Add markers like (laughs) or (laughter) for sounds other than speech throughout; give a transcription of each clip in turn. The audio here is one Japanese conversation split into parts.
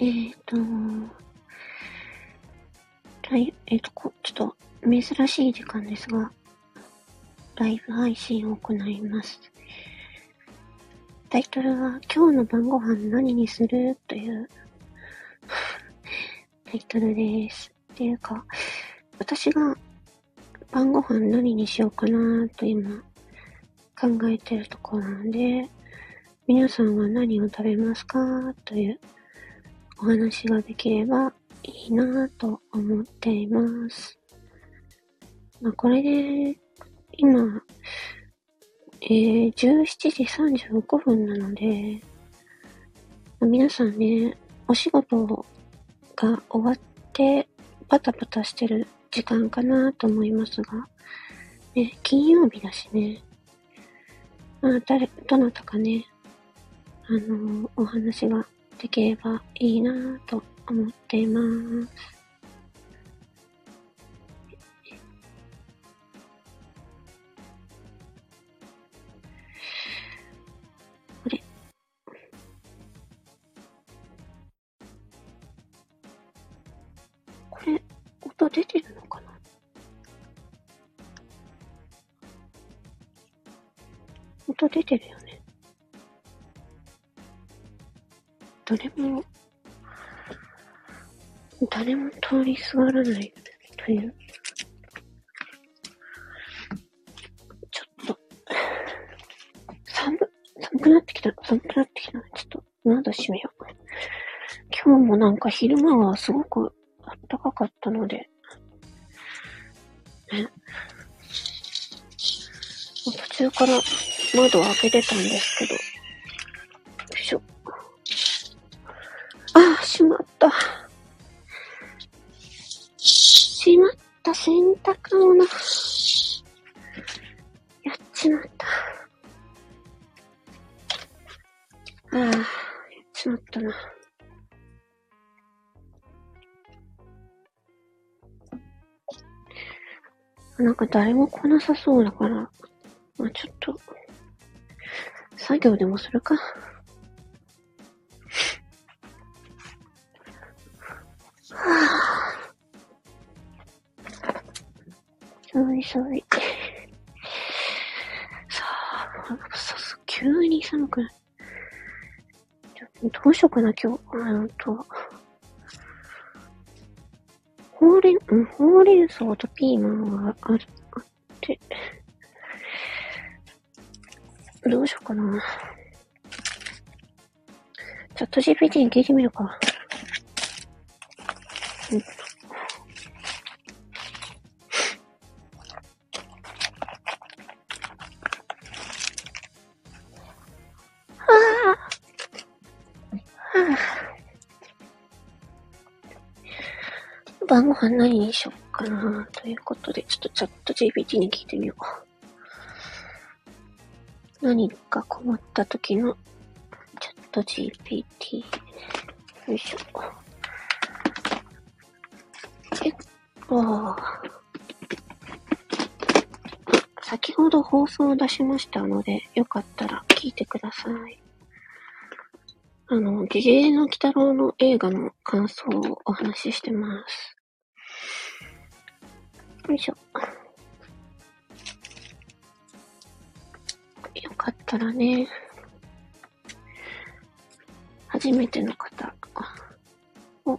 えっ、ー、と、えっ、ー、と、ちょっと珍しい時間ですが、ライブ配信を行います。タイトルは、今日の晩ご飯何にする？という (laughs) タイトルです。っていうか、私が晩ご飯何にしようかなと今考えてるところなので、皆さんは何を食べますか？というお話ができればいいなぁと思っています。まあ、これで、今、えー、17時35分なので、まあ、皆さんね、お仕事が終わってパタパタしてる時間かなと思いますが、ね、金曜日だしね、まあ、誰、どなたかね、あのー、お話ができればいいなぁと思っています。これ。これ、音出てるのかな？音出てるよね。誰も、誰も通りすがらないという、ちょっと、寒、寒くなってきた、寒くなってきた。ちょっと、窓閉めよう。今日もなんか昼間はすごく暖かかったので、ね。途中から窓を開けてたんですけど、なんか誰も来なさそうだから、まあ、ちょっと、作業でもするか。はぁ、あ寒い寒い。さあ、さ急に寒くなる。どうしようかな、今日。あと、うれん、ん、ほうれん草とピーマンがある、あって、どうしようかな。チャット GPT に聞いてみるか。うん晩ご飯何にしようかなということで、ちょっとチャット GPT に聞いてみよう。何か困った時のチャット GPT。よいしょ。えっと、先ほど放送を出しましたので、よかったら聞いてください。あの、ゲゲゲの鬼太郎の映画の感想をお話ししてます。よいしょ。よかったらね、初めての方を、よ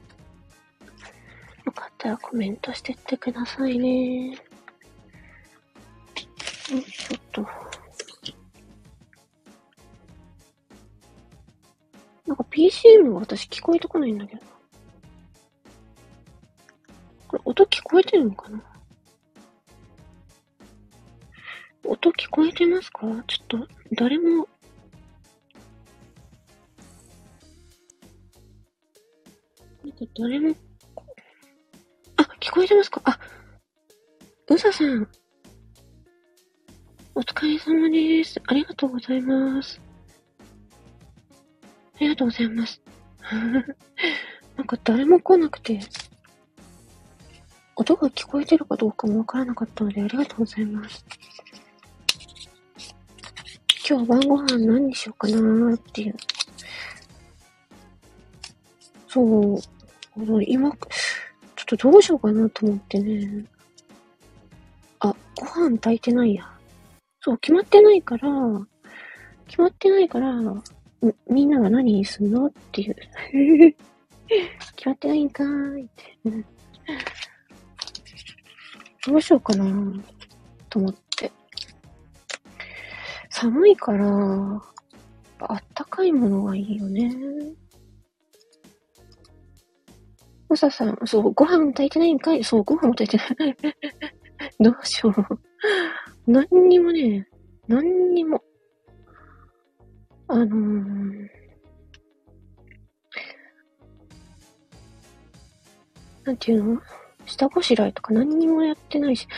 かったらコメントしてってくださいね。よいしょっと。なんか PCM が私聞こえてこないんだけど。これ音聞こえてるのかな？音聞こえてますか？ちょっと、誰も、なんか誰も、あ、聞こえてますか？あ、うささん。お疲れ様です。ありがとうございます。ありがとうございます。(laughs) なんか誰も来なくて、音が聞こえてるかどうかもわからなかったのでありがとうございます。今日晩ご飯何にしようかなーっていう。そう、今、ちょっとどうしようかなと思ってね。あ、ご飯炊いてないや。そう、決まってないから、決まってないから、みんなが何にすんのっていう。(laughs) 決まってないんかーいって。どうしようかなと思って。寒いから、あったかいものがいいよね。うささん、そう、ご飯炊いてないんかい？そう、ご飯も炊いてない。(laughs) どうしよう。何にもね、何にも。あのー、なんていうの？下ごしらえとか何にもやってないし、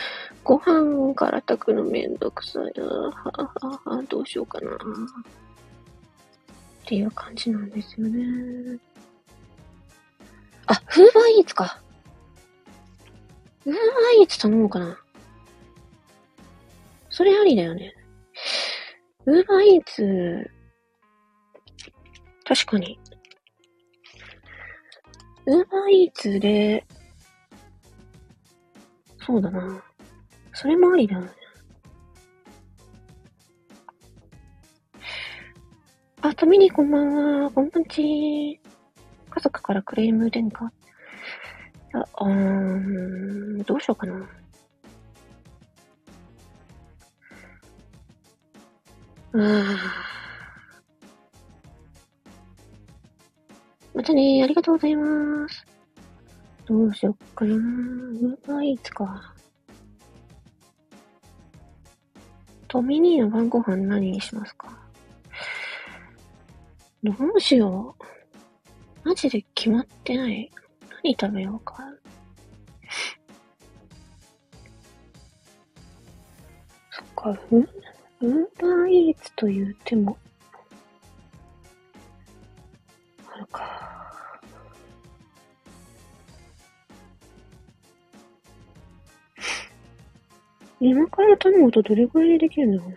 ご飯から炊くのめんどくさいな。ははは、どうしようかな。っていう感じなんですよね。あ、フーバーイーツか。フーバーイーツ頼もうかな。それありだよね。ウーバーイーツ、確かに。ウーバーイーツで、そうだな。それもありだね。あ、とみにこんばんは。こんばんち。家族からクレーム電化あ、うーん、どうしようかな。ああ。またねありがとうございます。どうしよっかなウーバーイーツか。トミニーの晩ご飯何にしますか？どうしよう。マジで決まってない。何食べようか。そっか、うんウーバーイーツという手も、あるか。今から頼むとどれくらいでできるんだろうね。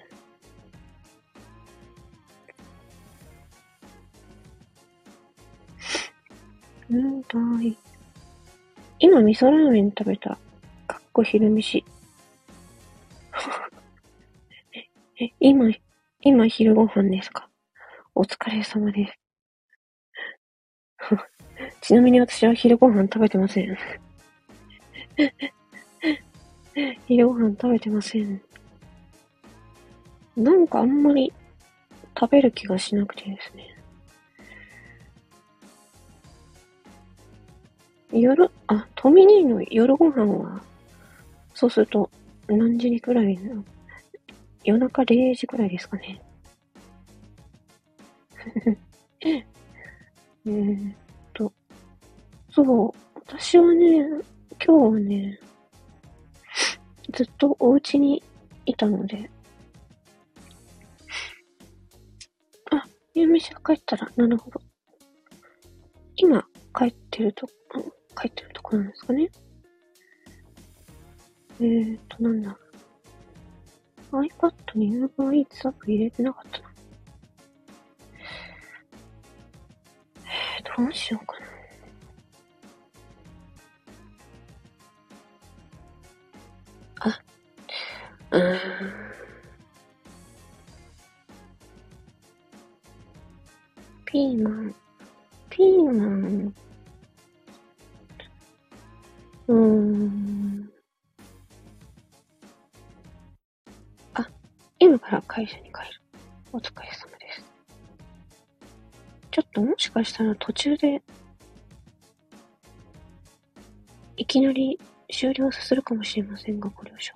ウーバーイーツ。今味噌ラーメン食べた。かっこ昼飯。(laughs) え、今、今昼ご飯ですか？お疲れ様です。(laughs) ちなみに私は昼ご飯食べてません。(laughs) 昼ご飯食べてません。なんかあんまり食べる気がしなくてですね。夜、あ、トミニーの夜ご飯は、そうすると何時くらいの？夜中0時くらいですかね。(laughs) えー、っと、そう、私はね、今日はね、ずっとお家にいたので、あ、ゆみしが帰ったら、なるほど。今、帰ってると、帰ってるとこなんですかね。えーと、なんだ。iPad に Uber Eats アプリ入れてなかったな。えー、どうしようかな。うん。ピーマン。ピーマン。うーん。今から会社に帰る。お疲れ様です。ちょっともしかしたら途中で、いきなり終了するかもしれませんが、ご了承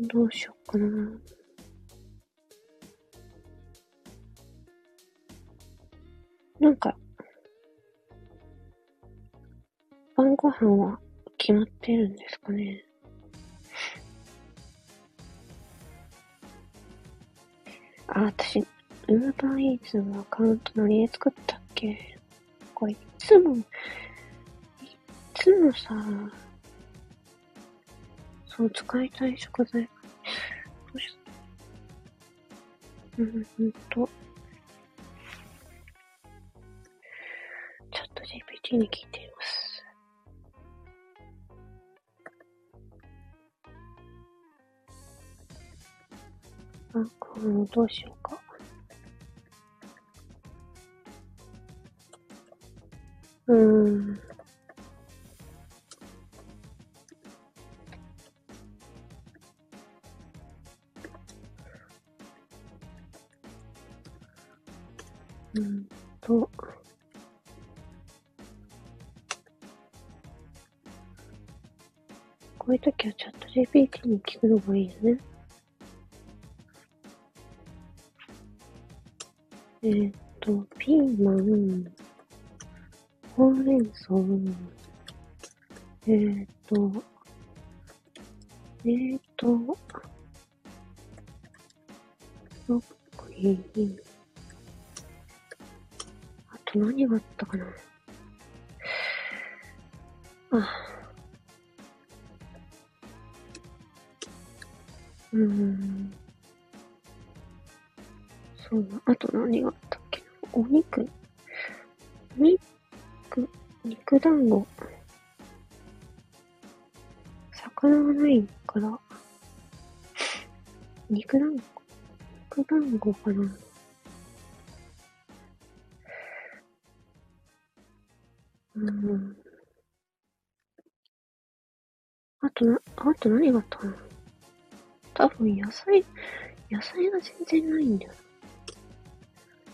どうしよっかな。なんか、晩ご飯は決まってるんですかね。あ、私、ウーバーイーツのアカウント何で作ったっけ？これいつも、いつもさ、そう、使いたい食材。どうしうんうんと、チャット GPT に聞いています。あ、うん、どうしようか。うー。んに聞くのがいいよね。えー、っと、ピーマン、ほうれん草、えー、っと、えー、っと、ブロッコリー、あと何があったかな。あ、うん。そうな。あと何があったっけお肉。肉、肉団子。魚がないから、肉団子。肉団子かな。うん。あとな、あと何があったかな多分野菜、野菜が全然ないんだよ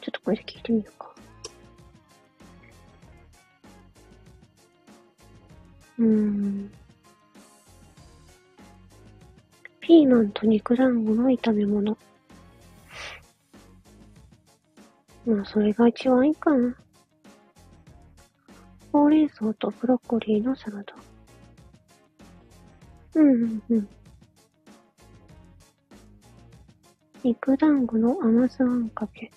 ちょっとこれで聞いてみるか。うーん。ピーマンと肉団子の炒め物。まあ、それが一番いいかな。ほうれん草とブロッコリーのサラダ。うんうんうん。肉団子の甘酢あんかけ。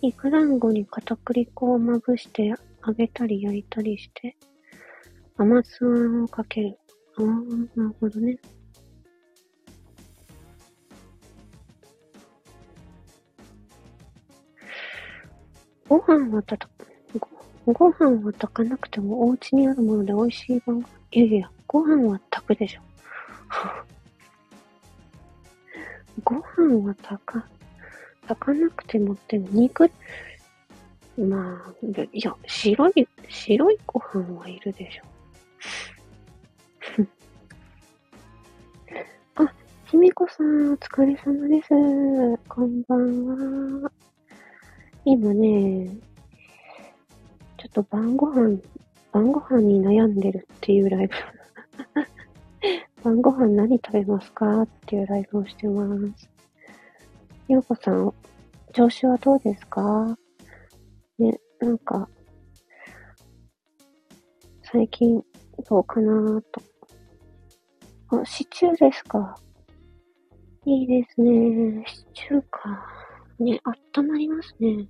肉団子に片栗粉をまぶして揚げたり焼いたりして、甘酢あんをかける。ああ、なるほどね。ご飯はたた、ご、ご飯は炊かなくてもお家にあるもので美味しい晩ご飯。いやいや、ご飯は炊くでしょ。ご飯は炊か、炊かなくてもって肉、まあ、いや、白い、白いご飯はいるでしょ。(laughs) あ、ひみこさん、お疲れ様です。こんばんは。今ね、ちょっと晩ご飯、晩ご飯に悩んでるっていうライブ。晩ご飯何食べますか？っていうライブをしてます。ようこさん、調子はどうですか？ね、なんか、最近どうかなと。あ、シチューですか？いいですね。シチューか。ね、あったまりますね。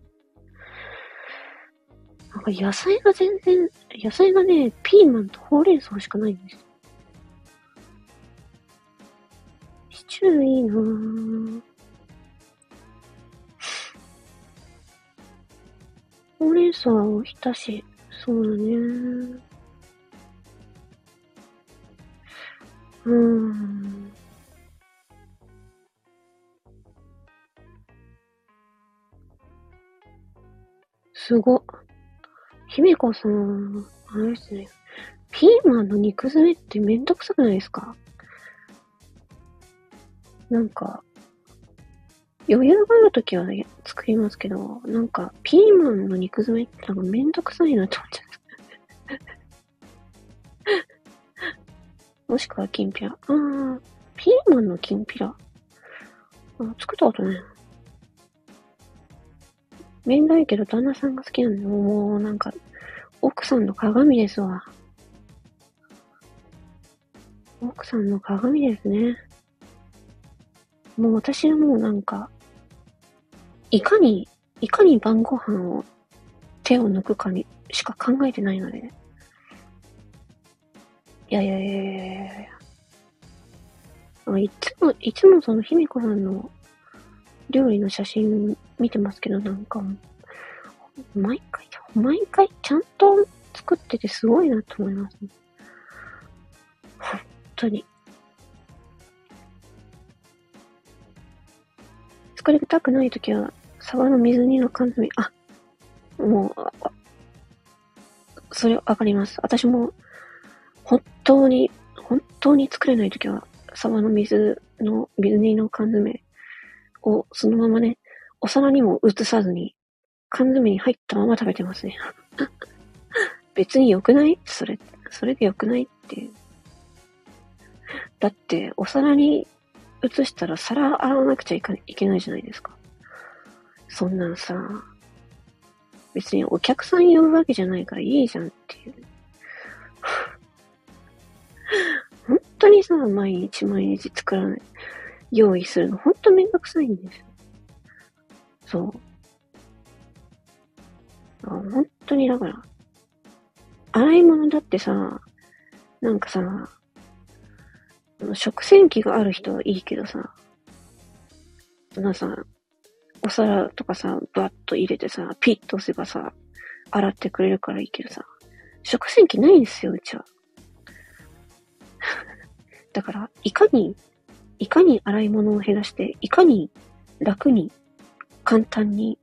なんか野菜が全然、野菜がね、ピーマンとほうれん草しかないんですよ。シチューいいなぁ。ほうれん草はおひたし。そうだね。うーん。すご。ひめこさん、あれですね。ピーマンの肉詰めってめんどくさくないですか？なんか、余裕があるときは作りますけど、なんか、ピーマンの肉詰めってなんかめんどくさいなって思っちゃう。(laughs) もしくはきんぴら。あー、ピーマンのきんぴら。あ、作ったことないな。んどいけど旦那さんが好きなんだよ。もうなんか、奥さんの鏡ですわ。奥さんの鏡ですね。もう私はもうなんか、いかに、いかに晩ご飯を手を抜くかにしか考えてないので。いやいやいやいやいやいつも、いつもそのひみこさんの料理の写真見てますけど、なんか、毎回、毎回ちゃんと作っててすごいなと思います、ね。本当に。疲れたくないときは、沢の水煮の缶詰、あ、もう、それわかります。私も、本当に、本当に作れないときは、沢の水の、水煮の缶詰をそのままね、お皿にも移さずに、缶詰に入ったまま食べてますね。(laughs) 別に良くない？それ、それで良くないっていう。だって、お皿に移したら皿洗わなくちゃいけないじゃないですか。そんなんさ、別にお客さん呼ぶわけじゃないからいいじゃんっていう。(laughs) 本当にさ、毎日毎日作らない、用意するの本当めんどくさいんですよ。そう。あ本当にだから、洗い物だってさ、なんかさ、食洗機がある人はいいけどさ、なさ、お皿とかさ、バッと入れてさ、ピッと押せばさ、洗ってくれるからいいけどさ、食洗機ないんですよ、うちは。(laughs) だから、いかに、いかに洗い物を減らして、いかに楽に、簡単に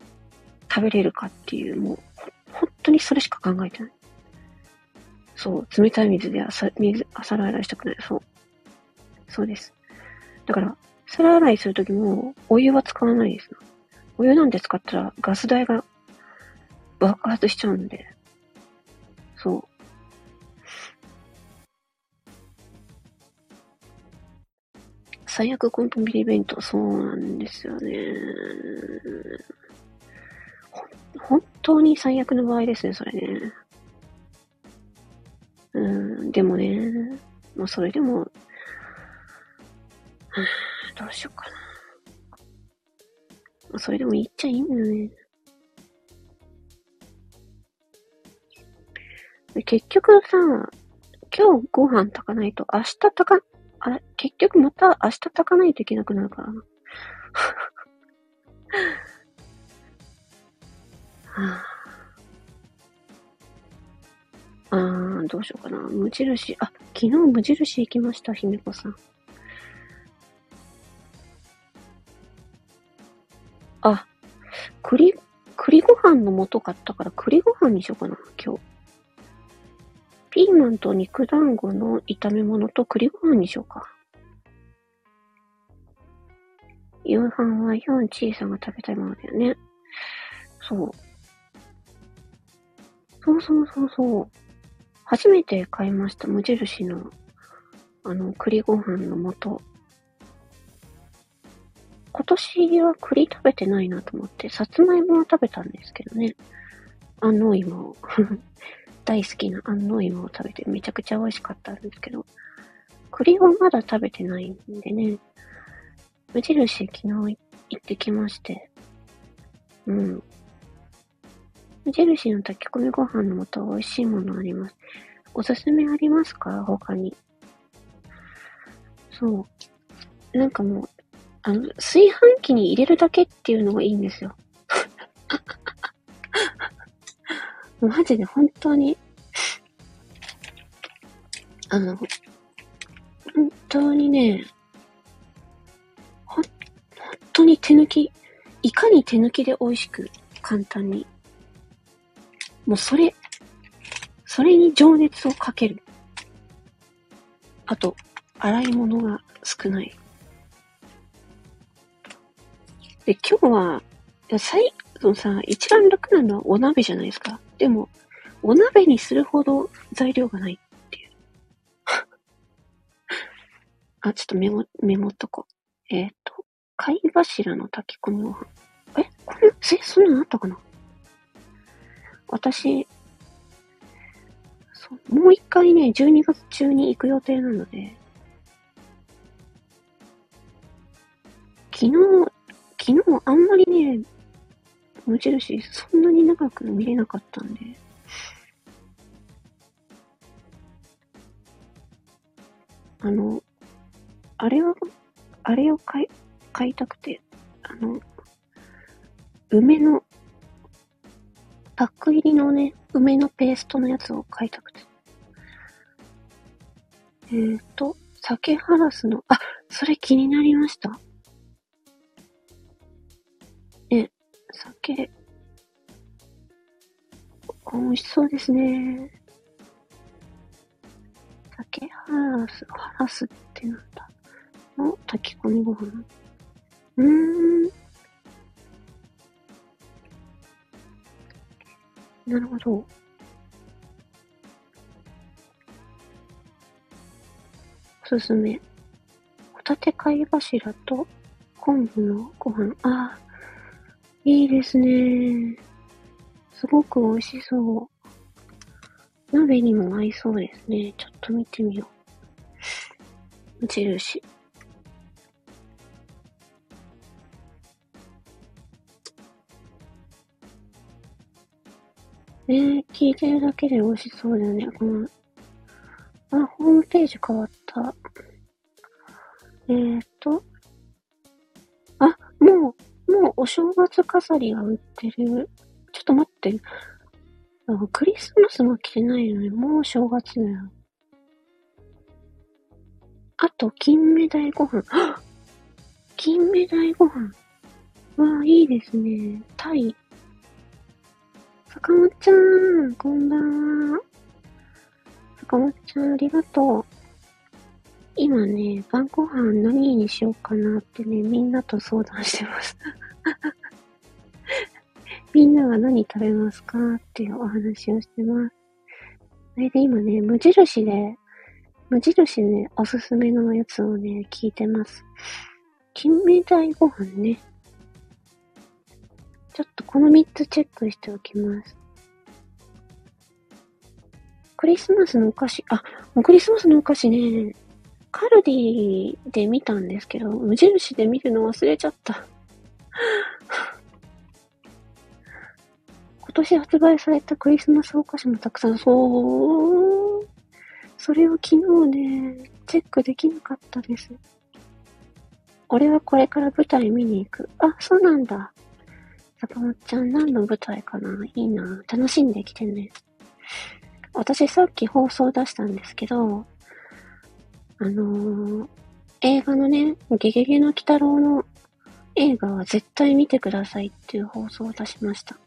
食べれるかっていう、もう、本当にそれしか考えてない。そう、冷たい水で朝、水、朝洗いしたくない。そう。そうです。だから、皿洗いするときも、お湯は使わないです。お湯なんて使ったらガス代が爆発しちゃうんで。そう。最悪コンビニ弁当、そうなんですよね。本当に最悪の場合ですね、それね。うん、でもね、もうそれでも、どうしようかな。それでも言っちゃいいんだよね。結局さ、今日ご飯炊かないと明日炊か、あ、結局また明日炊かないといけなくなるからな。(laughs) はあ、あー、どうしようかな。無印、あ、昨日無印行きました、姫子さん。あ、栗、栗ご飯の素買ったから栗ご飯にしようかな、今日。ピーマンと肉団子の炒め物と栗ご飯にしようか。夕飯はヨンチーさんが食べたいものだよね。そう。そうそうそうそう。初めて買いました。無印の、あの、栗ご飯の素。今年は栗食べてないなと思って、さつまいもは食べたんですけどね。安納芋 (laughs) 大好きな安納芋を食べてめちゃくちゃ美味しかったんですけど、栗はまだ食べてないんでね、無印昨日行ってきまして、うん。無印の炊き込みご飯の素美味しいものあります。おすすめありますか？他に。そう。なんかもう、あの、炊飯器に入れるだけっていうのがいいんですよ。(laughs) マジで本当に、あの、本当にね、ほ、本当に手抜き、いかに手抜きで美味しく、簡単に。もうそれ、それに情熱をかける。あと、洗い物が少ない。で、今日は、最後さ、一番楽なのはお鍋じゃないですか。でも、お鍋にするほど材料がないっていう。(laughs) あ、ちょっとメモ、メモっとこう。えっ、ー、と、貝柱の炊き込みご飯。えこんな、え、そんなのあったかな？私、そう、もう一回ね、12月中に行く予定なので、昨日、昨日あんまりね、無印そんなに長く見れなかったんで、あの、あれを、あれを買い、買いたくて、あの、梅の、パック入りのね、梅のペーストのやつを買いたくて。えーと、酒ハラスの、あ、それ気になりました。酒、美味しそうですね。酒ハラス、ハラスってなんだ？の炊き込みご飯。うーん。なるほど。おすすめ。ホタテ貝柱と昆布のご飯。ああ、いいですね。すごく美味しそう。鍋にも合いそうですね。ちょっと見てみよう。無印。え、聞いてるだけで美味しそうだよね。この、あ、ホームページ変わった。えーと、あ、もう、もうお正月飾りが売ってる。ちょっと待って。クリスマスも来てないのに、もう正月だよ。あと、金目鯛ご飯。(gasps) 金目鯛ご飯。わあ、いいですね。タイ。坂本ちゃん、こんばんは。坂本ちゃん、ありがとう。今ね、晩ご飯何にしようかなってね、みんなと相談してます。(laughs) みんなは何食べますかっていうお話をしてます。それで今ね、無印で、無印でおすすめのやつをね、聞いてます。金目鯛ご飯ね。ちょっとこの3つチェックしておきます。クリスマスのお菓子、あ、もうクリスマスのお菓子ね、カルディで見たんですけど、無印で見るの忘れちゃった。(laughs) 今年発売されたクリスマスお菓子もたくさん、そう、それを昨日ね、チェックできなかったです。俺はこれから舞台見に行く。あ、そうなんだ。坂本ちゃん何の舞台かないいな。楽しんできてね。私さっき放送出したんですけど、あのー、映画のね、ゲゲゲの鬼太郎の映画は絶対見てくださいっていう放送を出しました。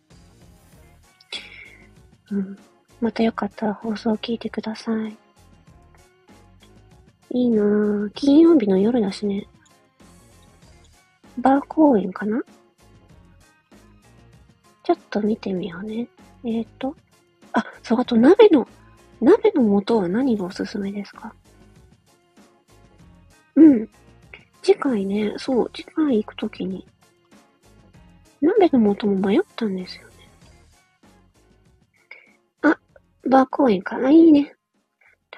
うん。またよかったら放送を聞いてください。いいなぁ。金曜日の夜だしね。バー公演かな？ちょっと見てみようね。えっ、と。あ、そう、あと鍋の、鍋の素は何がおすすめですか？うん。次回ね、そう、次回行くときに、鍋の素も迷ったんですよね。あ、バー公演か。いいね。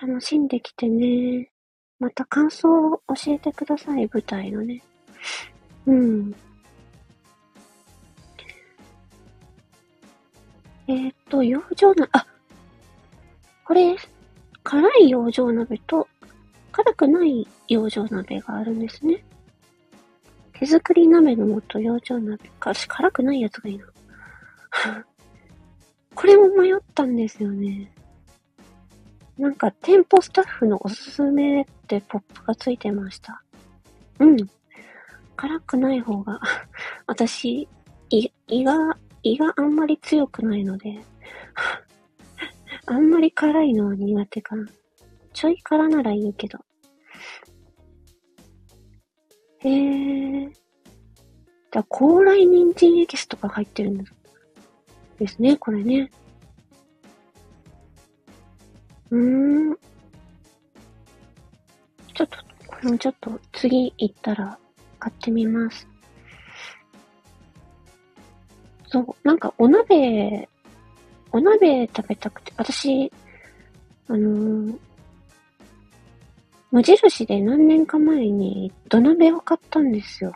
楽しんできてね。また感想を教えてください、舞台のね。うん。え、っと、養生鍋、あ、これ、辛い養生鍋と、辛くない養生鍋があるんですね。手作り鍋の素養生鍋か。私、辛くないやつがいいな。(laughs) これも迷ったんですよね。なんか、店舗スタッフのおすすめってポップがついてました。うん。辛くない方が (laughs) 私、胃、胃が胃があんまり強くないので (laughs) あんまり辛いのは苦手かな。ちょい辛ならいいけど。へえ。だ高麗人参エキスとか入ってるんですね、これね。うーん。ちょっと、これもちょっと次行ったら買ってみます。そう、なんかお鍋、お鍋食べたくて、私、あのー、無印で何年か前に土鍋を買ったんですよ。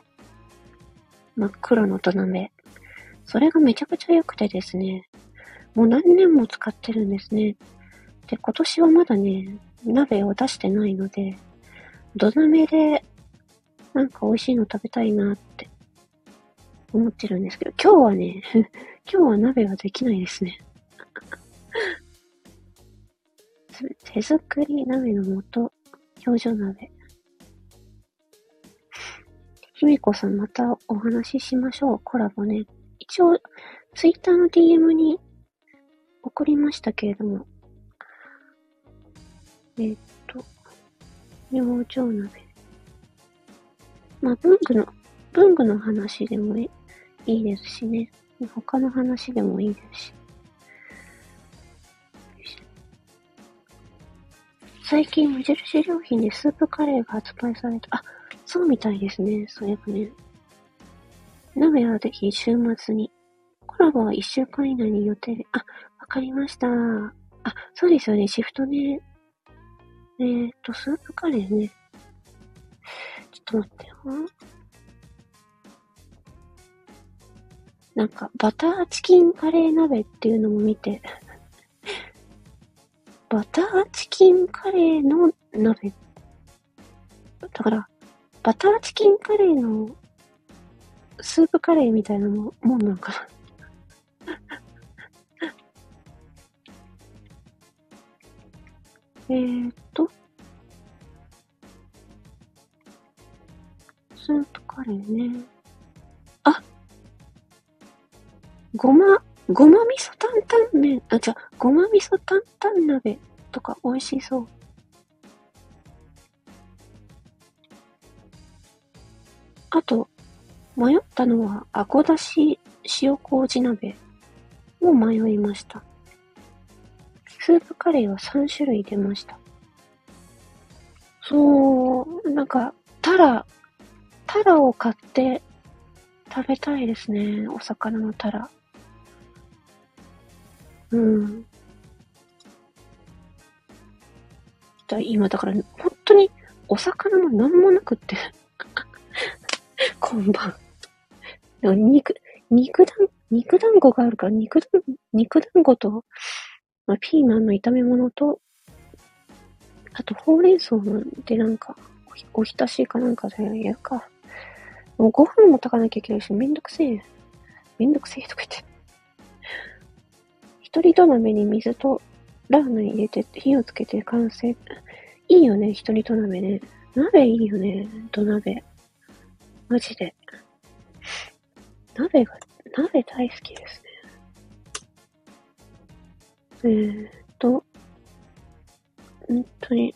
真っ黒の土鍋。それがめちゃくちゃ良くてですね、もう何年も使ってるんですね。で、今年はまだね、鍋を出してないので、土鍋でなんか美味しいの食べたいなって思ってるんですけど、今日はね、(laughs) 今日は鍋ができないですね。(laughs) 手作り鍋の素、表情鍋。ひみこさんまたお話ししましょう。コラボね。一応、ツイッターの DM に送りましたけれども。えー、っと、表情鍋。まあ、文具の、文具の話でもいいですしね。他の話でもいいですし。最近無印良品でスープカレーが発売された。あ、そうみたいですね。そういえばね。鍋はぜひ週末に。コラボは1週間以内に予定で。あ、わかりました。あ、そうですよね。シフトね。えー、っと、スープカレーね。ちょっと待ってよ。なんか、バターチキンカレー鍋っていうのも見てバターチキンカレーの鍋。だから、バターチキンカレーのスープカレーみたいなももんなのかな (laughs) えっと、スープカレーね。あごま、ごま味噌担々麺、あ、じゃ、ごま味噌担々鍋とか美味しそう。あと、迷ったのは、あごだし塩麹鍋も迷いました。スープカレーは3種類出ました。そう、なんか、タラ、タラを買って食べたいですね。お魚のタラ。うん。今だから、本当にお魚もなんもなくって (laughs) 今晩。肉、肉団、肉団子があるから、肉団、肉団子と、まあ、ピーマンの炒め物と、あと、ほうれん草でなんか、おひたしかなんかでやるか。もうご飯も炊かなきゃいけないし、めんどくせえ。めんどくせえとか言って。一人土鍋に水とラーメン入れて火をつけて完成。いいよね、一人土鍋ね。鍋いいよね、土鍋。マジで。鍋が、鍋大好きですね。えーっと、本当に、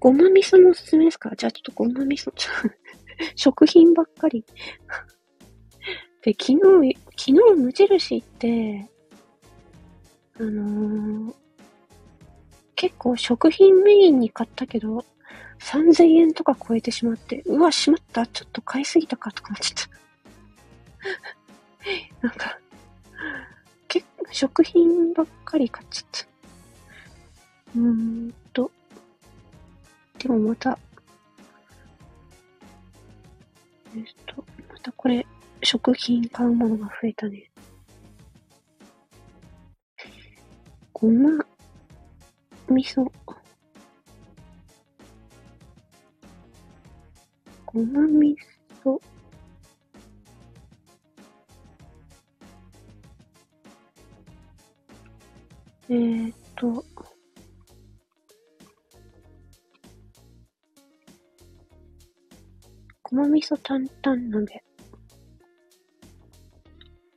ごま味噌のおすすめですか？じゃあちょっとごま味噌、(laughs) 食品ばっかり (laughs) で、昨日、昨日無印って、あのー、結構食品メインに買ったけど、3000円とか超えてしまって、うわ、しまった、ちょっと買いすぎたかとか思っちゃった。(laughs) なんか、結構食品ばっかり買っちゃった。うん、でもまた、えっと、またこれ、食品買うものが増えたね。ごま、味噌。ごま味噌。えー、っと、ごま味噌担々鍋。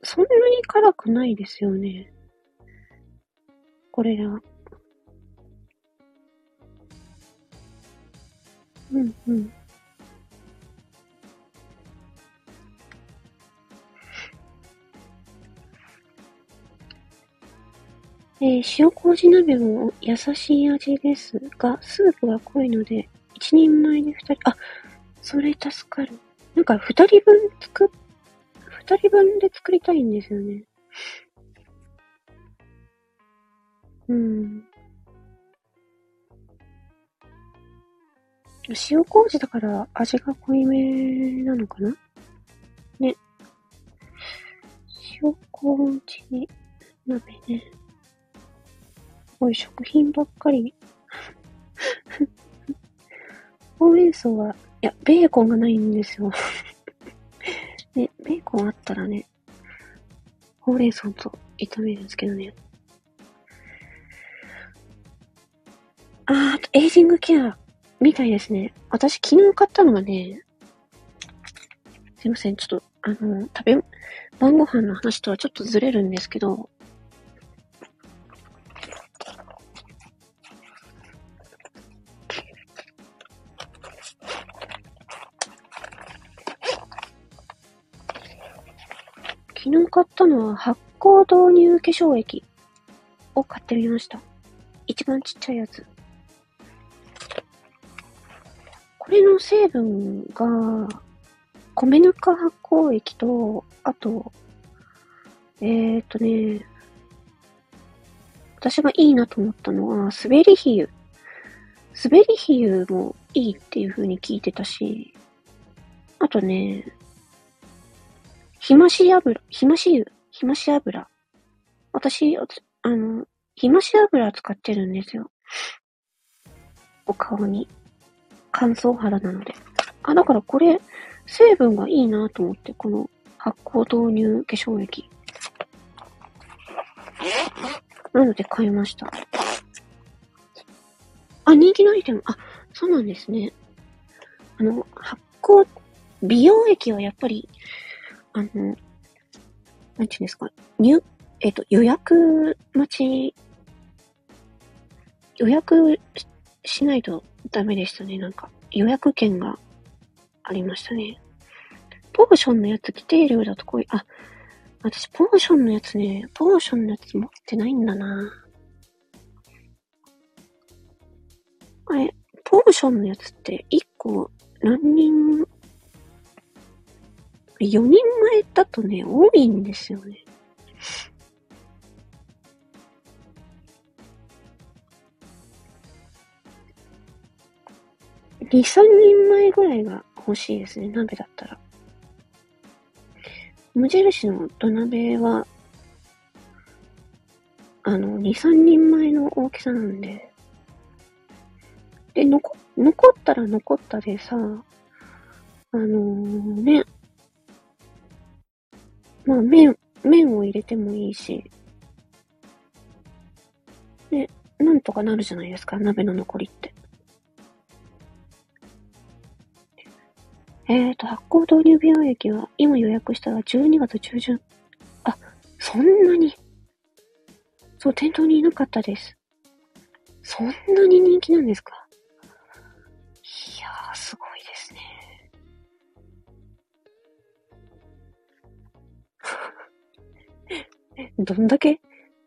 そんなに辛くないですよね。これら。うんうん。えー、塩麹鍋も優しい味ですが、スープが濃いので、一人前で二人、あ、それ助かる。なんか二人分作っ、二人分で作りたいんですよね。うん。塩麹だから味が濃いめなのかな？ね。塩高温地鍋ね。すごい食品ばっかり。(laughs) ほうれん草は、いや、ベーコンがないんですよ。(laughs) ね、ベーコンあったらね、ほうれん草と炒めるんですけどね。あー、あとエイジングケアみたいですね。私昨日買ったのがね、すいません、ちょっと、あの、食べ、晩ご飯の話とはちょっとずれるんですけど、のは発酵導入化粧液を買ってみました。一番ちっちゃいやつ。これの成分が、米ぬか発酵液と、あと、えーっとね、私がいいなと思ったのは、滑り比喩。滑り比喩もいいっていう風に聞いてたし、あとね、ひまし油、ひまし油、ひまし油。私、あの、ひまし油使ってるんですよ。お顔に。乾燥肌なので。あ、だからこれ、成分がいいなと思って、この発酵導入化粧液。なので買いました。あ、人気のアイテム。あ、そうなんですね。あの、発酵、美容液はやっぱり、あの、なんていうんですか、入、えっ、と、予約待ち、予約しないとダメでしたね。なんか、予約券がありましたね。ポーションのやつ規定量だとこういう、あ、私ポーションのやつね、ポーションのやつ持ってないんだなあれ、ポーションのやつって1個何人4人前だとね、多いんですよね。2、3人前ぐらいが欲しいですね、鍋だったら。無印の土鍋は、あの、2、3人前の大きさなんで。で、残、残ったら残ったでさ、あのー、ね、まあ、麺、麺を入れてもいいし、で、なんとかなるじゃないですか、鍋の残りって。えーと、発酵導入美容液は今予約したら12月中旬。あ、そんなに。そう、店頭にいなかったです。そんなに人気なんですか？いやー、ね。どんだけ、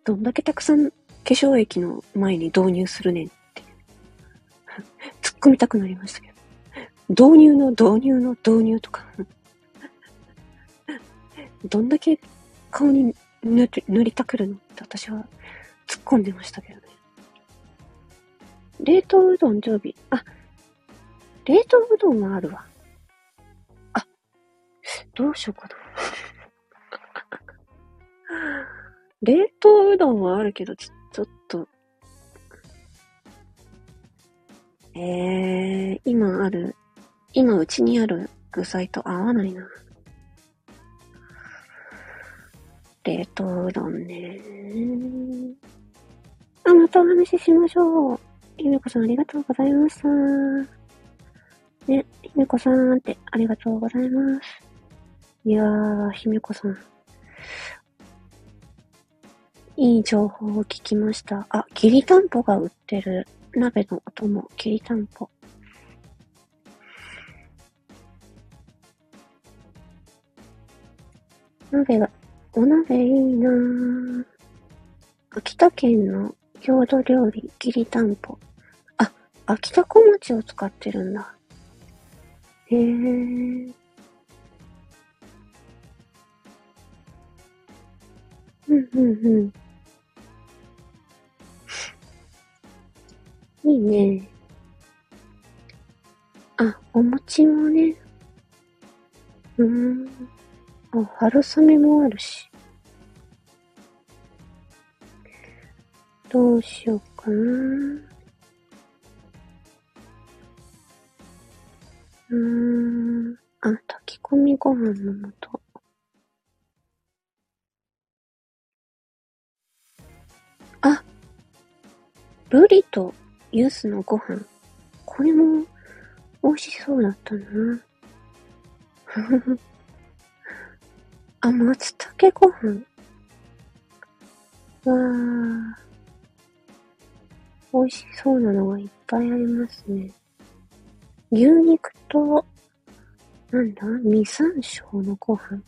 どんだけたくさん化粧液の前に導入するねんって。(laughs) 突っ込みたくなりましたけど。導入の導入の導入とか (laughs) どんだけ顔に塗塗りたくるのって私は突っ込んでましたけどね。冷凍うどん常備。あ、冷凍うどんはあるわ。あ、どうしようかな。冷凍うどんはあるけど、ちょっと、えー、今ある今うちにある具材と合わないな。冷凍うどんね。あ、またお話ししましょう。ひめこさんありがとうございました。ね、ひめこさんってありがとうございます。いやー、ひめこさん。いい情報を聞きました。あ、きりたんぽが売ってる。鍋のお供、きりたんぽ。鍋が、お鍋いいなぁ。秋田県の郷土料理、きりたんぽ。あ、秋田小町を使ってるんだ。へえ。うんうんうん。いいね。あ、お餅もね。うーん。あ、春雨もあるし。どうしようかな。うーん。あ、炊き込みご飯の素。あ、ブリとユースのご飯。これも美味しそうだったな。(laughs) あ、松茸ご飯。わー。美味しそうなのがいっぱいありますね。牛肉と、なんだ？実山椒のご飯。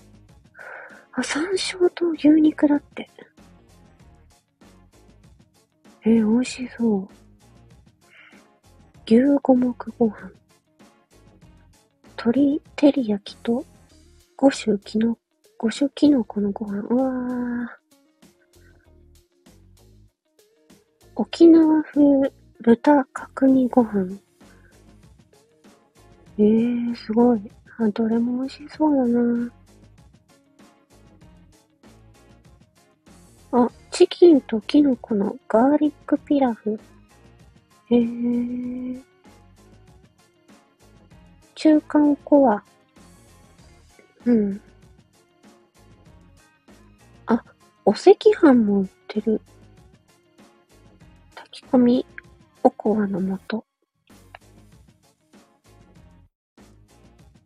あ、山椒と牛肉だって。えー、美味しそう。牛五目ご飯。鶏照り焼きと五種きの、五種きのこのご飯。うわー。沖縄風豚角煮ご飯。ええー、すごい。あ、どれも美味しそうだな。あ、チキンとキノコのガーリックピラフ。へえ。中間コア。うん。あ、お赤飯も売ってる。炊き込みおこわの素。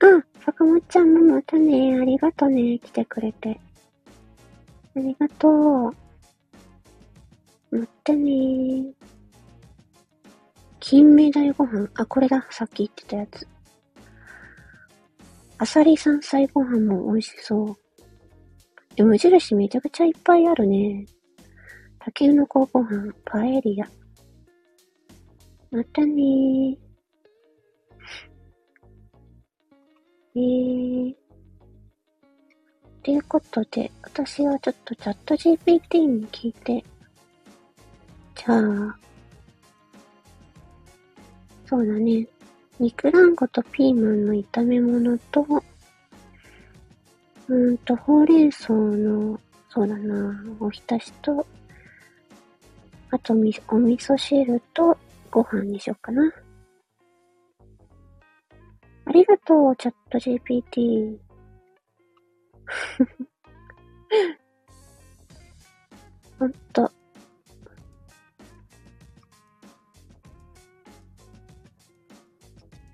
うん、坂本ちゃんもまたね、ありがとね、来てくれて。ありがとう。またね。金目鯛ご飯。あ、これだ。さっき言ってたやつ。あさり山菜ご飯も美味しそう。え、無印めちゃくちゃいっぱいあるね。たけのこご飯、パエリア。またねー。えー。ということで、私はちょっとチャット GPT に聞いて、じゃあ、そうだね。肉団子とピーマンの炒め物と、うんと、ほうれん草の、そうだな、おひたしと、あとみ、お味噌汁とご飯にしようかな。ありがとう、チャット GPT。(laughs) ほんと。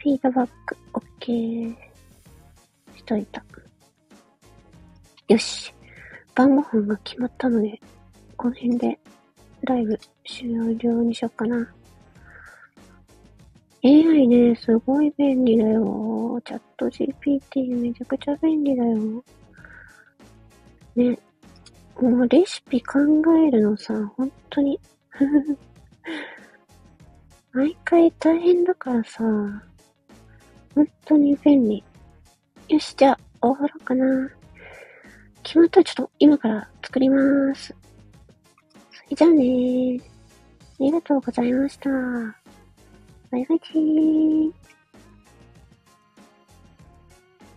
フィードバック、オッケー。しといた。よし。晩ご飯が決まったので、この辺でライブ終了にしよっかな。AI ね、すごい便利だよ。チャット GPT めちゃくちゃ便利だよ。ね。もうレシピ考えるのさ、本当に毎回大変だからさ、本当に便利。よし、じゃあ、終わろうかな。決まったらちょっと今から作りまーす。それじゃあねー。ありがとうございました。バイバイチー。